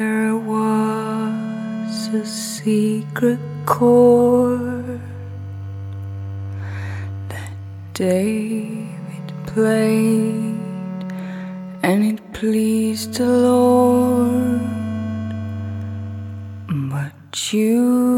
there was a secret chord that David played, and it pleased the Lord. But you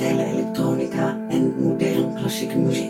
experimentele elektronica en modern klassieke muziek.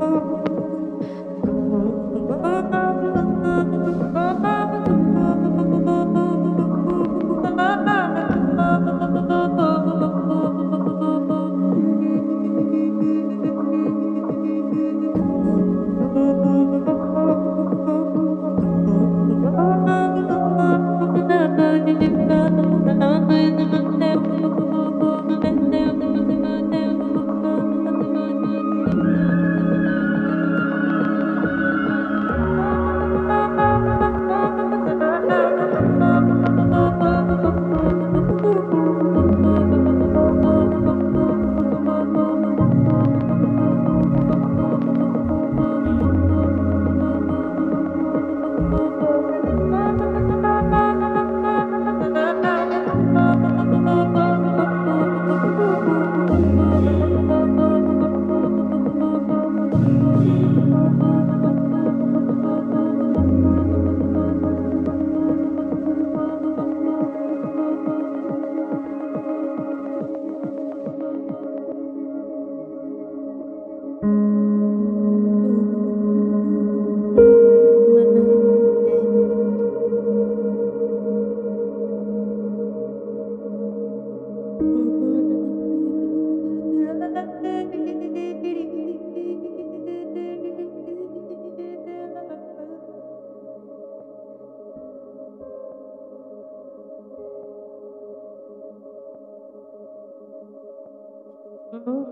Oh,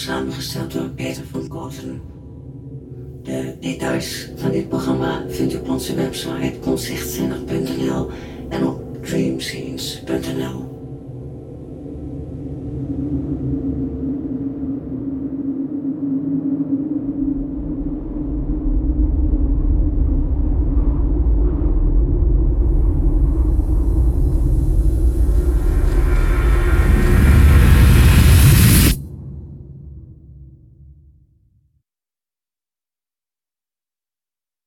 samengesteld door Peter van Kooten. De details van dit programma vindt u op onze website concertzinnig.nl